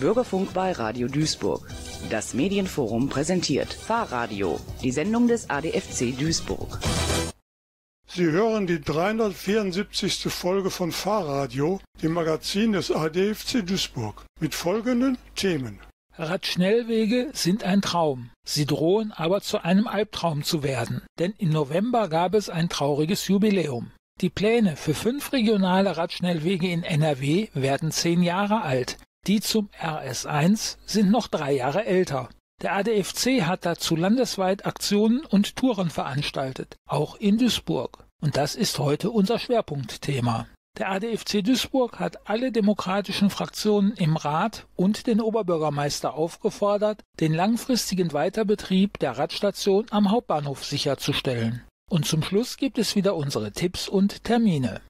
Bürgerfunk bei Radio Duisburg. Das Medienforum präsentiert Fahrradio, die Sendung des ADFC Duisburg. Sie hören die 374. Folge von Fahrradio, dem Magazin des ADFC Duisburg, mit folgenden Themen. Radschnellwege sind ein Traum. Sie drohen aber zu einem Albtraum zu werden, denn im November gab es ein trauriges Jubiläum. Die Pläne für fünf regionale Radschnellwege in NRW werden zehn Jahre alt. Die zum RS1 sind noch drei Jahre älter. Der ADFC hat dazu landesweit Aktionen und Touren veranstaltet, auch in Duisburg. Und das ist heute unser Schwerpunktthema. Der ADFC Duisburg hat alle demokratischen Fraktionen im Rat und den Oberbürgermeister aufgefordert, den langfristigen Weiterbetrieb der Radstation am Hauptbahnhof sicherzustellen. Und zum Schluss gibt es wieder unsere Tipps und Termine.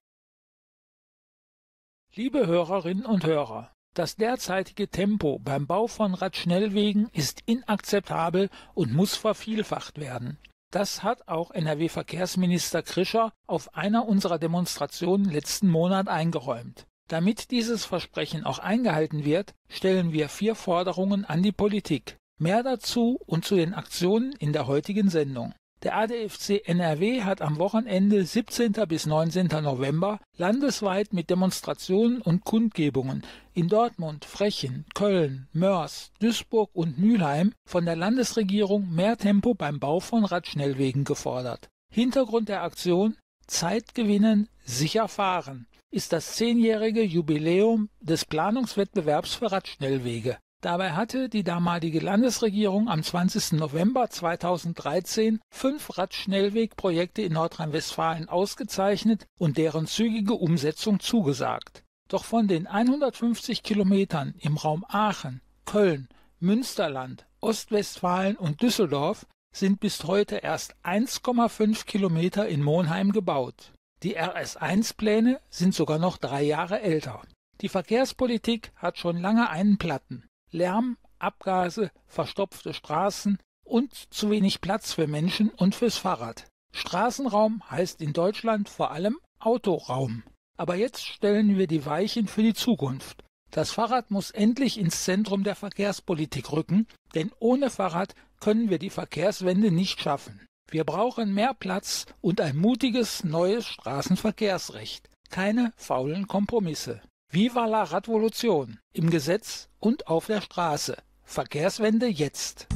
Liebe Hörerinnen und Hörer, das derzeitige Tempo beim Bau von Radschnellwegen ist inakzeptabel und muss vervielfacht werden. Das hat auch NRW-Verkehrsminister Krischer auf einer unserer Demonstrationen letzten Monat eingeräumt. Damit dieses Versprechen auch eingehalten wird, stellen wir vier Forderungen an die Politik. Mehr dazu und zu den Aktionen in der heutigen Sendung. Der ADFC NRW hat am Wochenende 17. bis 19. November landesweit mit Demonstrationen und Kundgebungen in Dortmund, Frechen, Köln, Mörs, Duisburg und Mülheim von der Landesregierung mehr Tempo beim Bau von Radschnellwegen gefordert. Hintergrund der Aktion Zeit gewinnen, sicher fahren ist das zehnjährige Jubiläum des Planungswettbewerbs für Radschnellwege. Dabei hatte die damalige Landesregierung am 20. November 2013 fünf Radschnellwegprojekte in Nordrhein-Westfalen ausgezeichnet und deren zügige Umsetzung zugesagt. Doch von den 150 Kilometern im Raum Aachen, Köln, Münsterland, Ostwestfalen und Düsseldorf sind bis heute erst 1,5 Kilometer in Monheim gebaut. Die RS1-Pläne sind sogar noch drei Jahre älter. Die Verkehrspolitik hat schon lange einen Platten. Lärm, Abgase, verstopfte Straßen und zu wenig Platz für Menschen und fürs Fahrrad. Straßenraum heißt in Deutschland vor allem Autoraum. Aber jetzt stellen wir die Weichen für die Zukunft. Das Fahrrad muss endlich ins Zentrum der Verkehrspolitik rücken, denn ohne Fahrrad können wir die Verkehrswende nicht schaffen. Wir brauchen mehr Platz und ein mutiges neues Straßenverkehrsrecht. Keine faulen Kompromisse. Viva la Radvolution im Gesetz und auf der Straße. Verkehrswende jetzt.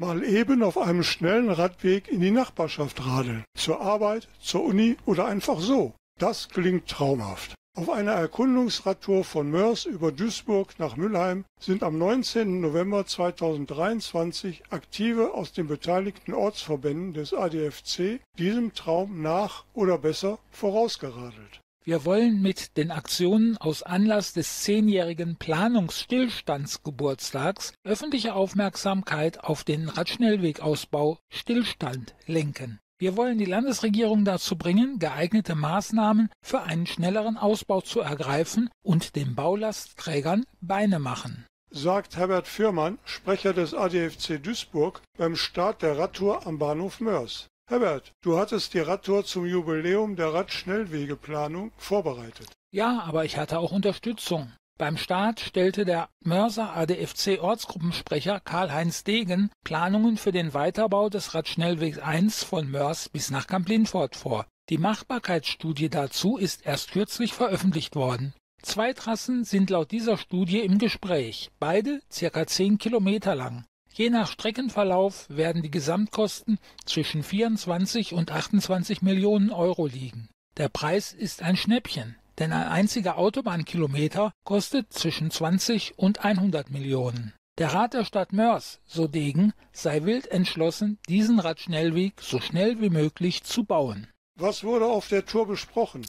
Mal eben auf einem schnellen Radweg in die Nachbarschaft radeln. Zur Arbeit, zur Uni oder einfach so. Das klingt traumhaft. Auf einer Erkundungsradtour von Mörs über Duisburg nach Mülheim sind am 19. November 2023 Aktive aus den beteiligten Ortsverbänden des ADFC diesem Traum nach oder besser vorausgeradelt. Wir wollen mit den Aktionen aus Anlass des zehnjährigen Planungsstillstandsgeburtstags öffentliche Aufmerksamkeit auf den Radschnellwegausbau Stillstand lenken. Wir wollen die Landesregierung dazu bringen, geeignete Maßnahmen für einen schnelleren Ausbau zu ergreifen und den Baulastträgern Beine machen. Sagt Herbert Fürmann, Sprecher des ADFC Duisburg, beim Start der Radtour am Bahnhof Mörs. Herbert, du hattest die Radtour zum Jubiläum der Radschnellwegeplanung vorbereitet. Ja, aber ich hatte auch Unterstützung. Beim Start stellte der Mörser ADFC Ortsgruppensprecher Karl-Heinz Degen Planungen für den Weiterbau des Radschnellwegs 1 von Mörs bis nach Kamp-Lindfort vor. Die Machbarkeitsstudie dazu ist erst kürzlich veröffentlicht worden. Zwei Trassen sind laut dieser Studie im Gespräch, beide circa 10 Kilometer lang. Je nach Streckenverlauf werden die Gesamtkosten zwischen 24 und 28 Millionen Euro liegen. Der Preis ist ein Schnäppchen denn ein einziger Autobahnkilometer kostet zwischen 20 und 100 Millionen. Der Rat der Stadt Mörs, so Degen, sei wild entschlossen, diesen Radschnellweg so schnell wie möglich zu bauen. Was wurde auf der Tour besprochen?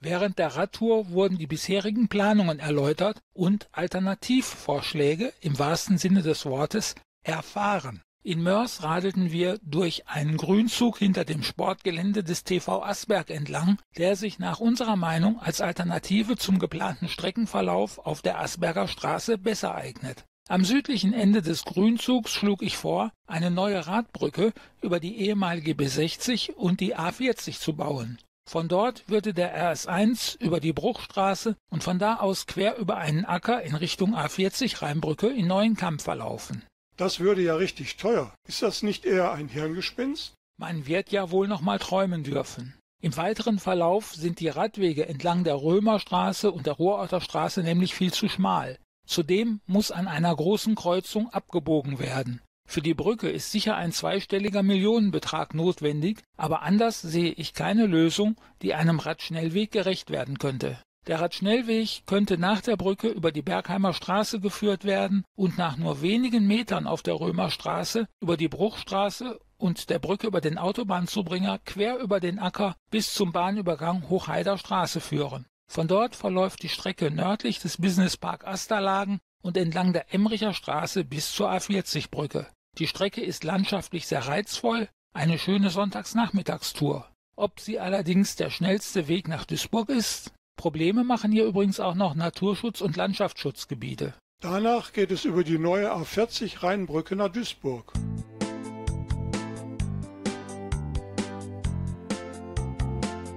Während der Radtour wurden die bisherigen Planungen erläutert und Alternativvorschläge im wahrsten Sinne des Wortes erfahren. In Mörs radelten wir durch einen Grünzug hinter dem Sportgelände des TV Asberg entlang, der sich nach unserer Meinung als Alternative zum geplanten Streckenverlauf auf der Asberger Straße besser eignet. Am südlichen Ende des Grünzugs schlug ich vor, eine neue Radbrücke über die ehemalige B60 und die A40 zu bauen. Von dort würde der RS1 über die Bruchstraße und von da aus quer über einen Acker in Richtung A40 Rheinbrücke in Neuenkamp verlaufen. Das würde ja richtig teuer. Ist das nicht eher ein Hirngespinst? Man wird ja wohl noch mal träumen dürfen. Im weiteren Verlauf sind die Radwege entlang der Römerstraße und der Ruhrorter Straße nämlich viel zu schmal. Zudem muss an einer großen Kreuzung abgebogen werden. Für die Brücke ist sicher ein zweistelliger Millionenbetrag notwendig, aber anders sehe ich keine Lösung, die einem Radschnellweg gerecht werden könnte. Der Radschnellweg könnte nach der Brücke über die Bergheimer Straße geführt werden und nach nur wenigen Metern auf der Römerstraße über die Bruchstraße und der Brücke über den Autobahnzubringer quer über den Acker bis zum Bahnübergang Hochheider Straße führen. Von dort verläuft die Strecke nördlich des Businesspark Asterlagen und entlang der Emricher Straße bis zur A40-Brücke. Die Strecke ist landschaftlich sehr reizvoll, eine schöne Sonntagsnachmittagstour. Ob sie allerdings der schnellste Weg nach Duisburg ist? Probleme machen hier übrigens auch noch Naturschutz- und Landschaftsschutzgebiete. Danach geht es über die neue A40 Rheinbrücke nach Duisburg.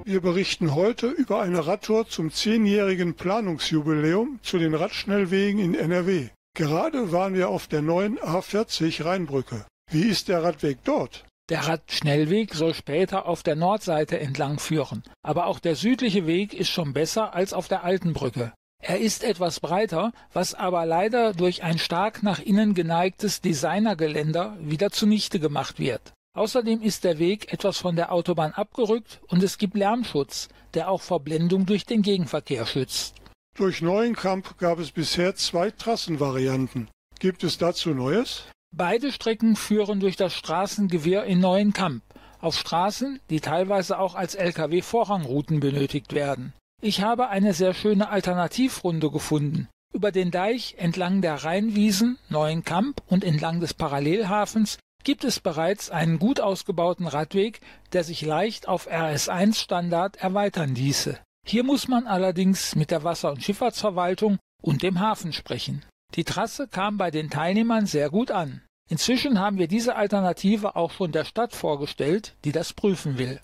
Wir berichten heute über eine Radtour zum zehnjährigen Planungsjubiläum zu den Radschnellwegen in NRW. Gerade waren wir auf der neuen A40 Rheinbrücke. Wie ist der Radweg dort? Der Radschnellweg soll später auf der Nordseite entlang führen, aber auch der südliche Weg ist schon besser als auf der alten Brücke. Er ist etwas breiter, was aber leider durch ein stark nach innen geneigtes Designergeländer wieder zunichte gemacht wird. Außerdem ist der Weg etwas von der Autobahn abgerückt und es gibt Lärmschutz, der auch vor Blendung durch den Gegenverkehr schützt. Durch Neuenkamp gab es bisher zwei Trassenvarianten. Gibt es dazu Neues? Beide Strecken führen durch das Straßengewirr in Neuenkamp, auf Straßen, die teilweise auch als Lkw-Vorrangrouten benötigt werden. Ich habe eine sehr schöne Alternativrunde gefunden. Über den Deich entlang der Rheinwiesen, Neuenkamp und entlang des Parallelhafens gibt es bereits einen gut ausgebauten Radweg, der sich leicht auf RS1-Standard erweitern ließe. Hier muss man allerdings mit der Wasser- und Schifffahrtsverwaltung und dem Hafen sprechen. Die Trasse kam bei den Teilnehmern sehr gut an. Inzwischen haben wir diese Alternative auch schon der Stadt vorgestellt, die das prüfen will.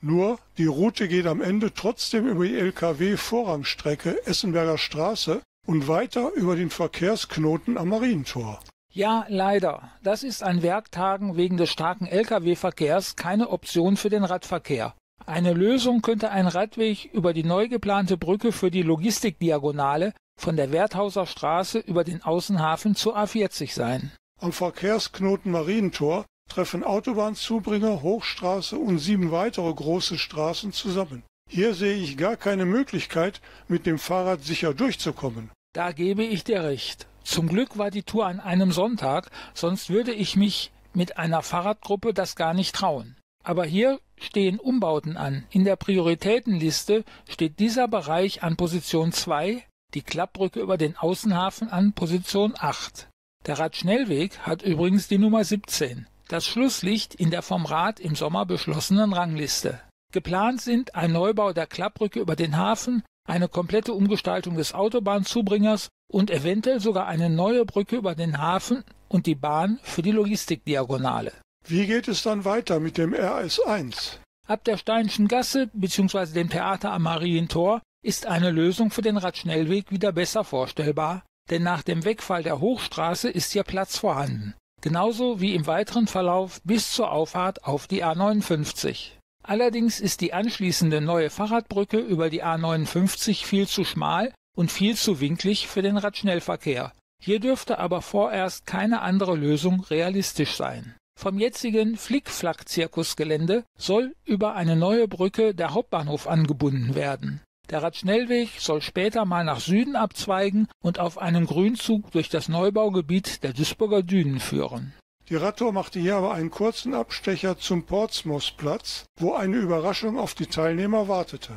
Nur, die Route geht am Ende trotzdem über die Lkw-Vorrangstrecke Essenberger Straße und weiter über den Verkehrsknoten am Marientor. Ja, leider. Das ist an Werktagen wegen des starken Lkw-Verkehrs keine Option für den Radverkehr. Eine Lösung könnte ein Radweg über die neu geplante Brücke für die Logistikdiagonale von der Werthauser Straße über den Außenhafen zur A40 sein. Am Verkehrsknoten Marientor treffen Autobahnzubringer, Hochstraße und sieben weitere große Straßen zusammen. Hier sehe ich gar keine Möglichkeit, mit dem Fahrrad sicher durchzukommen. Da gebe ich dir recht. Zum Glück war die Tour an einem Sonntag, sonst würde ich mich mit einer Fahrradgruppe das gar nicht trauen. Aber hier stehen Umbauten an. In der Prioritätenliste steht dieser Bereich an Position 2, die Klappbrücke über den Außenhafen an Position 8. Der Radschnellweg hat übrigens die Nummer 17, das Schlusslicht in der vom Rat im Sommer beschlossenen Rangliste. Geplant sind ein Neubau der Klappbrücke über den Hafen, eine komplette Umgestaltung des Autobahnzubringers und eventuell sogar eine neue Brücke über den Hafen und die Bahn für die Logistikdiagonale. Wie geht es dann weiter mit dem RS1? Ab der Steinschen Gasse bzw. dem Theater am Marientor ist eine Lösung für den Radschnellweg wieder besser vorstellbar, denn nach dem Wegfall der Hochstraße ist hier Platz vorhanden. Genauso wie im weiteren Verlauf bis zur Auffahrt auf die A59. Allerdings ist die anschließende neue Fahrradbrücke über die A59 viel zu schmal und viel zu winklig für den Radschnellverkehr. Hier dürfte aber vorerst keine andere Lösung realistisch sein. Vom jetzigen Flickflack-Zirkusgelände soll über eine neue Brücke der Hauptbahnhof angebunden werden. Der Radschnellweg soll später mal nach Süden abzweigen und auf einem Grünzug durch das Neubaugebiet der Duisburger Dünen führen. Die Radtour machte hier aber einen kurzen Abstecher zum Portsmouthplatz, wo eine Überraschung auf die Teilnehmer wartete.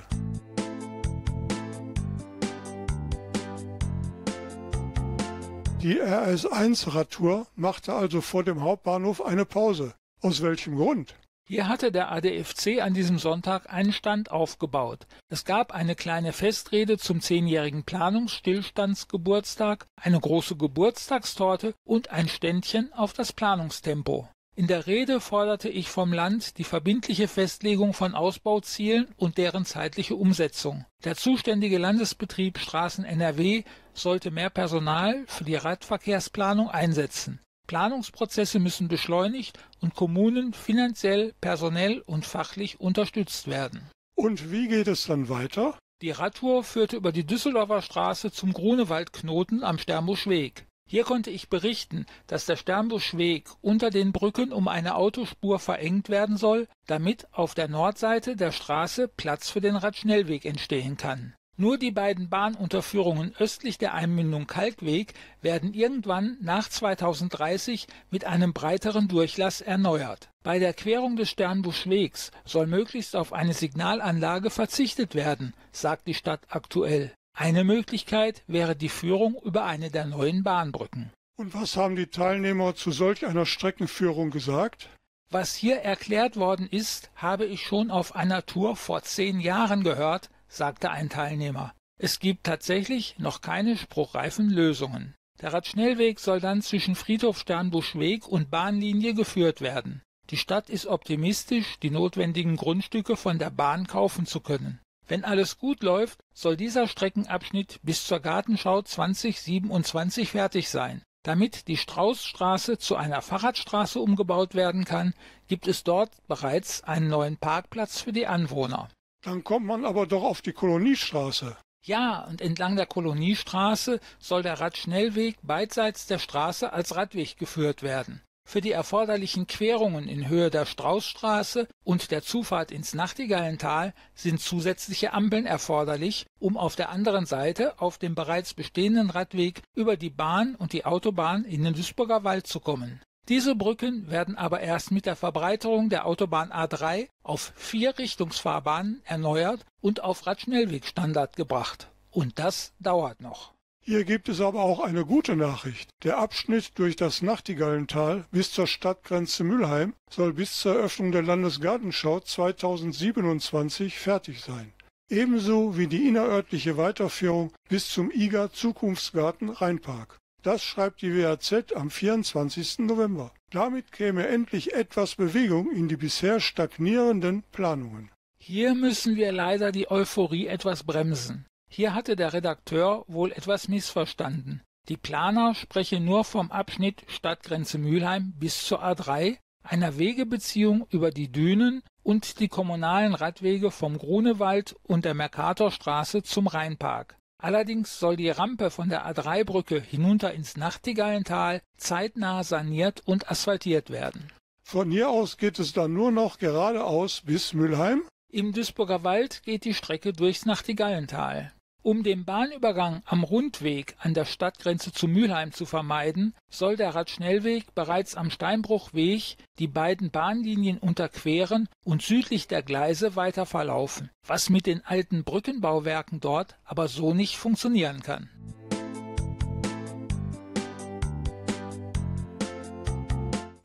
Die RS1-Radtour machte also vor dem Hauptbahnhof eine Pause. Aus welchem Grund? Hier hatte der ADFC an diesem Sonntag einen Stand aufgebaut. Es gab eine kleine Festrede zum zehnjährigen Planungsstillstandsgeburtstag, eine große Geburtstagstorte und ein Ständchen auf das Planungstempo. In der Rede forderte ich vom Land die verbindliche Festlegung von Ausbauzielen und deren zeitliche Umsetzung. Der zuständige Landesbetrieb Straßen NRW sollte mehr Personal für die Radverkehrsplanung einsetzen. Planungsprozesse müssen beschleunigt und Kommunen finanziell, personell und fachlich unterstützt werden. Und wie geht es dann weiter? Die Radtour führte über die Düsseldorfer Straße zum Grunewaldknoten am Sternbuschweg. Hier konnte ich berichten, dass der Sternbuschweg unter den Brücken um eine Autospur verengt werden soll, damit auf der Nordseite der Straße Platz für den Radschnellweg entstehen kann. Nur die beiden Bahnunterführungen östlich der Einmündung Kalkweg werden irgendwann nach 2030 mit einem breiteren Durchlass erneuert. Bei der Querung des Sternbuschwegs soll möglichst auf eine Signalanlage verzichtet werden, sagt die Stadt aktuell. Eine Möglichkeit wäre die Führung über eine der neuen Bahnbrücken. Und was haben die Teilnehmer zu solch einer Streckenführung gesagt? Was hier erklärt worden ist, habe ich schon auf einer Tour vor zehn Jahren gehört, sagte ein Teilnehmer. Es gibt tatsächlich noch keine spruchreifen Lösungen. Der Radschnellweg soll dann zwischen Friedhof Sternbuschweg und Bahnlinie geführt werden. Die Stadt ist optimistisch, die notwendigen Grundstücke von der Bahn kaufen zu können. Wenn alles gut läuft, soll dieser Streckenabschnitt bis zur Gartenschau 2027 fertig sein. Damit die Straußstraße zu einer Fahrradstraße umgebaut werden kann, gibt es dort bereits einen neuen Parkplatz für die Anwohner. Dann kommt man aber doch auf die Koloniestraße. Ja, und entlang der Koloniestraße soll der Radschnellweg beidseits der Straße als Radweg geführt werden. Für die erforderlichen Querungen in Höhe der Straußstraße und der Zufahrt ins Nachtigallental sind zusätzliche Ampeln erforderlich, um auf der anderen Seite auf dem bereits bestehenden Radweg über die Bahn und die Autobahn in den Duisburger Wald zu kommen. Diese Brücken werden aber erst mit der Verbreiterung der Autobahn A3 auf vier Richtungsfahrbahnen erneuert und auf Radschnellwegstandard gebracht. Und das dauert noch. Hier gibt es aber auch eine gute Nachricht. Der Abschnitt durch das Nachtigallental bis zur Stadtgrenze Mülheim soll bis zur Eröffnung der Landesgartenschau 2027 fertig sein. Ebenso wie die innerörtliche Weiterführung bis zum IGA Zukunftsgarten Rheinpark. Das schreibt die WAZ am 24. November. Damit käme endlich etwas Bewegung in die bisher stagnierenden Planungen. Hier müssen wir leider die Euphorie etwas bremsen. Hier hatte der Redakteur wohl etwas missverstanden. Die Planer sprechen nur vom Abschnitt Stadtgrenze Mülheim bis zur A3, einer Wegebeziehung über die Dünen und die kommunalen Radwege vom Grunewald und der Mercatorstraße zum Rheinpark. Allerdings soll die Rampe von der A3-Brücke hinunter ins Nachtigallental zeitnah saniert und asphaltiert werden. Von hier aus geht es dann nur noch geradeaus bis Mülheim? Im Duisburger Wald geht die Strecke durchs Nachtigallental. Um den Bahnübergang am Rundweg an der Stadtgrenze zu Mülheim zu vermeiden, soll der Radschnellweg bereits am Steinbruchweg die beiden Bahnlinien unterqueren und südlich der Gleise weiter verlaufen, was mit den alten Brückenbauwerken dort aber so nicht funktionieren kann.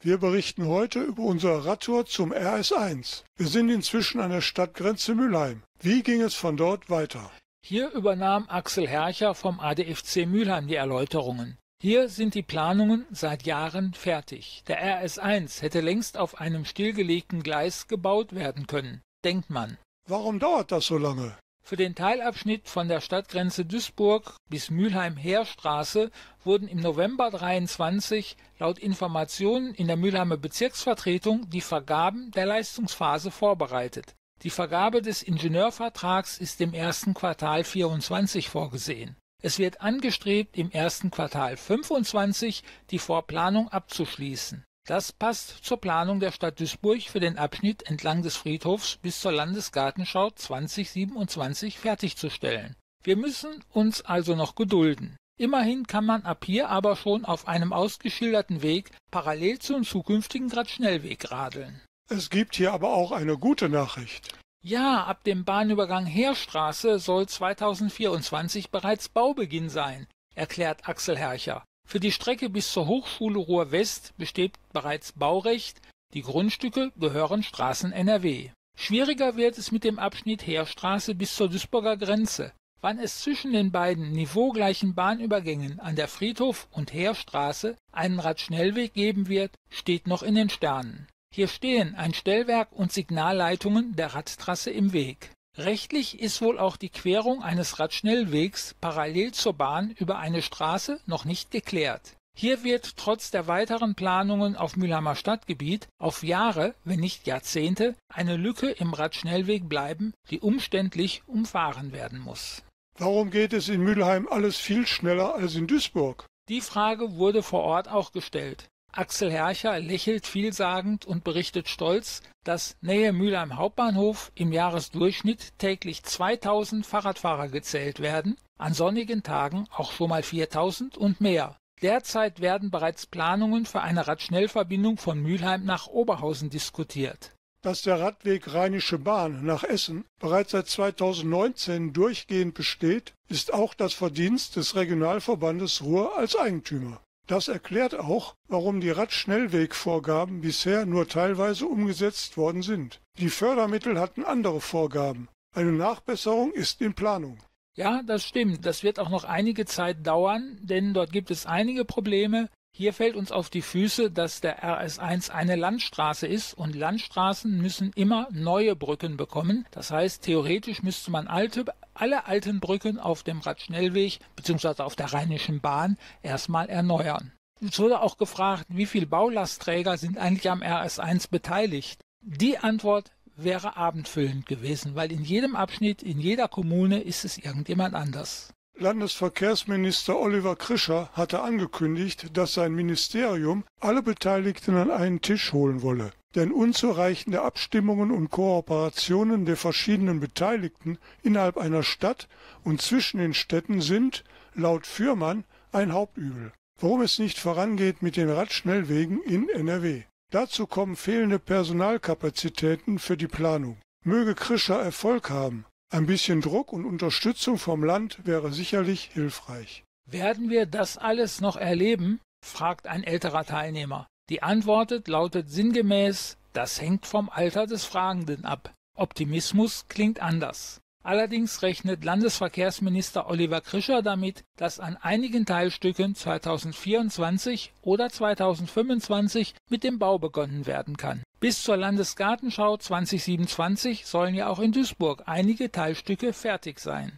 Wir berichten heute über unsere Radtour zum RS1. Wir sind inzwischen an der Stadtgrenze Mülheim. Wie ging es von dort weiter? Hier übernahm Axel Hercher vom ADFC Mülheim die Erläuterungen. Hier sind die Planungen seit Jahren fertig. Der RS1 hätte längst auf einem stillgelegten Gleis gebaut werden können, denkt man. Warum dauert das so lange? Für den Teilabschnitt von der Stadtgrenze Duisburg bis Mülheim-Heerstraße wurden im November 23 laut Informationen in der Mülheimer Bezirksvertretung die Vergaben der Leistungsphase vorbereitet. Die Vergabe des Ingenieurvertrags ist im ersten Quartal 24 vorgesehen. Es wird angestrebt, im ersten Quartal 25 die Vorplanung abzuschließen. Das passt zur Planung der Stadt Duisburg für den Abschnitt entlang des Friedhofs bis zur Landesgartenschau 2027 fertigzustellen. Wir müssen uns also noch gedulden. Immerhin kann man ab hier aber schon auf einem ausgeschilderten Weg parallel zum zukünftigen Radschnellweg radeln. Es gibt hier aber auch eine gute Nachricht. Ja, ab dem Bahnübergang Heerstraße soll 2024 bereits Baubeginn sein, erklärt Axel Hercher. Für die Strecke bis zur Hochschule Ruhr West besteht bereits Baurecht, die Grundstücke gehören Straßen NRW. Schwieriger wird es mit dem Abschnitt Heerstraße bis zur Duisburger Grenze. Wann es zwischen den beiden niveaugleichen Bahnübergängen an der Friedhof- und Heerstraße einen Radschnellweg geben wird, steht noch in den Sternen. Hier stehen ein Stellwerk und Signalleitungen der Radtrasse im Weg. Rechtlich ist wohl auch die Querung eines Radschnellwegs parallel zur Bahn über eine Straße noch nicht geklärt. Hier wird trotz der weiteren Planungen auf Mülheimer Stadtgebiet auf Jahre, wenn nicht Jahrzehnte, eine Lücke im Radschnellweg bleiben, die umständlich umfahren werden muss. Warum geht es in Mülheim alles viel schneller als in Duisburg? Die Frage wurde vor Ort auch gestellt. Axel Hercher lächelt vielsagend und berichtet stolz, dass Nähe Mülheim Hauptbahnhof im Jahresdurchschnitt täglich 2000 Fahrradfahrer gezählt werden, an sonnigen Tagen auch schon mal 4000 und mehr. Derzeit werden bereits Planungen für eine Radschnellverbindung von Mülheim nach Oberhausen diskutiert. Dass der Radweg Rheinische Bahn nach Essen bereits seit 2019 durchgehend besteht, ist auch das Verdienst des Regionalverbandes Ruhr als Eigentümer. Das erklärt auch, warum die Radschnellwegvorgaben bisher nur teilweise umgesetzt worden sind. Die Fördermittel hatten andere Vorgaben. Eine Nachbesserung ist in Planung. Ja, das stimmt. Das wird auch noch einige Zeit dauern, denn dort gibt es einige Probleme. Hier fällt uns auf die Füße, dass der RS1 eine Landstraße ist und Landstraßen müssen immer neue Brücken bekommen. Das heißt, theoretisch müsste man alte, alle alten Brücken auf dem Radschnellweg bzw. auf der Rheinischen Bahn erstmal erneuern. Es wurde auch gefragt, wie viele Baulastträger sind eigentlich am RS1 beteiligt. Die Antwort wäre abendfüllend gewesen, weil in jedem Abschnitt, in jeder Kommune ist es irgendjemand anders. Landesverkehrsminister Oliver Krischer hatte angekündigt, dass sein Ministerium alle Beteiligten an einen Tisch holen wolle. Denn unzureichende Abstimmungen und Kooperationen der verschiedenen Beteiligten innerhalb einer Stadt und zwischen den Städten sind, laut Fürmann, ein Hauptübel. Warum es nicht vorangeht mit den Radschnellwegen in NRW. Dazu kommen fehlende Personalkapazitäten für die Planung. Möge Krischer Erfolg haben. Ein bisschen Druck und Unterstützung vom Land wäre sicherlich hilfreich. Werden wir das alles noch erleben? fragt ein älterer Teilnehmer. Die Antwort lautet sinngemäß, das hängt vom Alter des Fragenden ab. Optimismus klingt anders. Allerdings rechnet Landesverkehrsminister Oliver Krischer damit, dass an einigen Teilstücken 2024 oder 2025 mit dem Bau begonnen werden kann. Bis zur Landesgartenschau 2027 sollen ja auch in Duisburg einige Teilstücke fertig sein.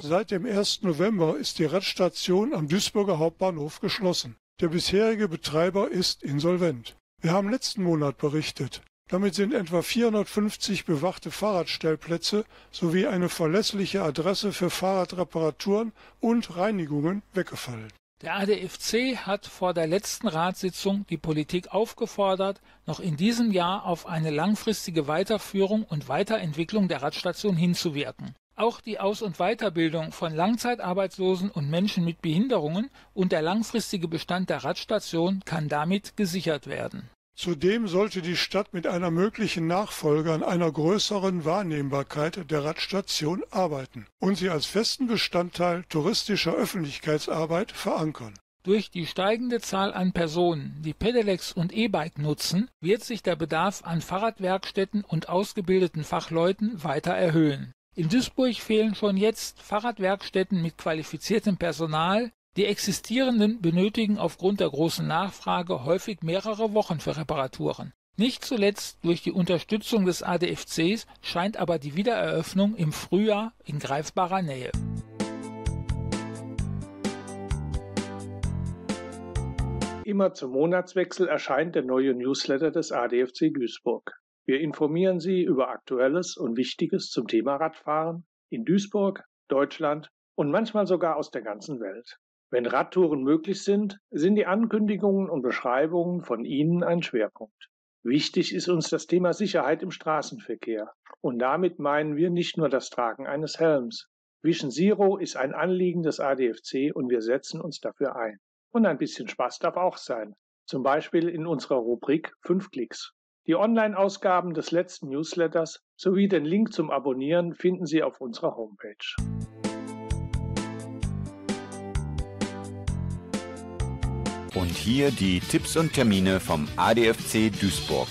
Seit dem 1. November ist die Radstation am Duisburger Hauptbahnhof geschlossen. Der bisherige Betreiber ist insolvent. Wir haben letzten Monat berichtet. Damit sind etwa 450 bewachte Fahrradstellplätze sowie eine verlässliche Adresse für Fahrradreparaturen und Reinigungen weggefallen. Der ADFC hat vor der letzten Ratssitzung die Politik aufgefordert, noch in diesem Jahr auf eine langfristige Weiterführung und Weiterentwicklung der Radstation hinzuwirken. Auch die Aus- und Weiterbildung von Langzeitarbeitslosen und Menschen mit Behinderungen und der langfristige Bestand der Radstation kann damit gesichert werden. Zudem sollte die Stadt mit einer möglichen Nachfolge an einer größeren Wahrnehmbarkeit der Radstation arbeiten und sie als festen Bestandteil touristischer Öffentlichkeitsarbeit verankern. Durch die steigende Zahl an Personen, die Pedelecs und E-Bike nutzen, wird sich der Bedarf an Fahrradwerkstätten und ausgebildeten Fachleuten weiter erhöhen. In Duisburg fehlen schon jetzt Fahrradwerkstätten mit qualifiziertem Personal, die existierenden benötigen aufgrund der großen Nachfrage häufig mehrere Wochen für Reparaturen. Nicht zuletzt durch die Unterstützung des ADFCs scheint aber die Wiedereröffnung im Frühjahr in greifbarer Nähe. Immer zum Monatswechsel erscheint der neue Newsletter des ADFC Duisburg. Wir informieren Sie über Aktuelles und Wichtiges zum Thema Radfahren in Duisburg, Deutschland und manchmal sogar aus der ganzen Welt. Wenn Radtouren möglich sind, sind die Ankündigungen und Beschreibungen von Ihnen ein Schwerpunkt. Wichtig ist uns das Thema Sicherheit im Straßenverkehr. Und damit meinen wir nicht nur das Tragen eines Helms. Vision Zero ist ein Anliegen des ADFC und wir setzen uns dafür ein. Und ein bisschen Spaß darf auch sein. Zum Beispiel in unserer Rubrik 5 Klicks. Die Online-Ausgaben des letzten Newsletters sowie den Link zum Abonnieren finden Sie auf unserer Homepage. Und hier die Tipps und Termine vom ADFC Duisburg.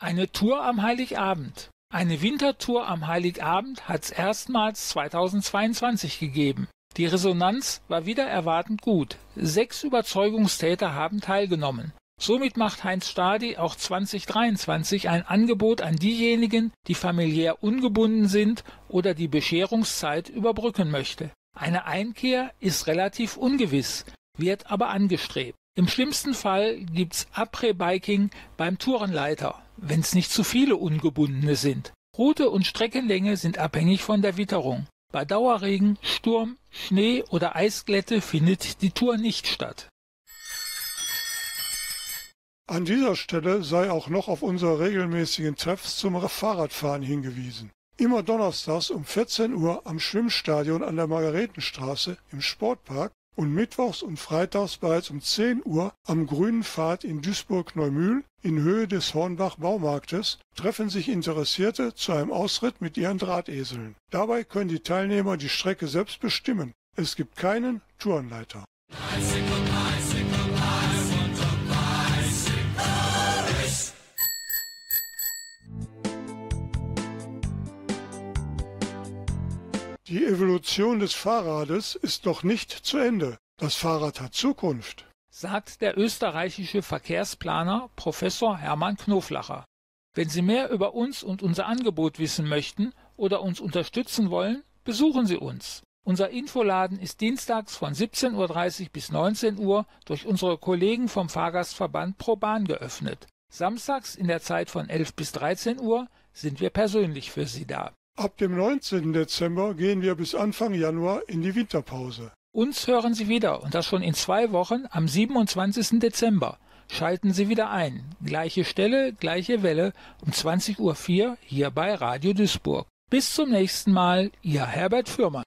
Eine Tour am Heiligabend. Eine Wintertour am Heiligabend hat es erstmals 2022 gegeben. Die Resonanz war wieder erwartend gut. Sechs Überzeugungstäter haben teilgenommen. Somit macht Heinz Stadi auch 2023 ein Angebot an diejenigen, die familiär ungebunden sind oder die Bescherungszeit überbrücken möchte. Eine Einkehr ist relativ ungewiss, wird aber angestrebt. Im schlimmsten Fall gibt's Après-Biking beim Tourenleiter, wenn's nicht zu viele Ungebundene sind. Route und Streckenlänge sind abhängig von der Witterung. Bei Dauerregen, Sturm, Schnee oder Eisglätte findet die Tour nicht statt. An dieser Stelle sei auch noch auf unsere regelmäßigen Treffs zum Fahrradfahren hingewiesen. Immer donnerstags um 14 Uhr am Schwimmstadion an der Margaretenstraße im Sportpark und mittwochs und freitags bereits um 10 Uhr am Grünen Pfad in Duisburg-Neumühl in Höhe des Hornbach-Baumarktes treffen sich Interessierte zu einem Ausritt mit ihren Drahteseln. Dabei können die Teilnehmer die Strecke selbst bestimmen. Es gibt keinen Tourenleiter. Die Evolution des Fahrrades ist noch nicht zu Ende. Das Fahrrad hat Zukunft, sagt der österreichische Verkehrsplaner Professor Hermann Knoflacher. Wenn Sie mehr über uns und unser Angebot wissen möchten oder uns unterstützen wollen, besuchen Sie uns. Unser Infoladen ist dienstags von 17.30 Uhr bis 19 Uhr durch unsere Kollegen vom Fahrgastverband ProBahn geöffnet. Samstags in der Zeit von 11 bis 13 Uhr sind wir persönlich für Sie da. Ab dem 19. Dezember gehen wir bis Anfang Januar in die Winterpause. Uns hören Sie wieder und das schon in zwei Wochen am 27. Dezember. Schalten Sie wieder ein. Gleiche Stelle, gleiche Welle um 20.04 Uhr hier bei Radio Duisburg. Bis zum nächsten Mal, Ihr Herbert Fürmann.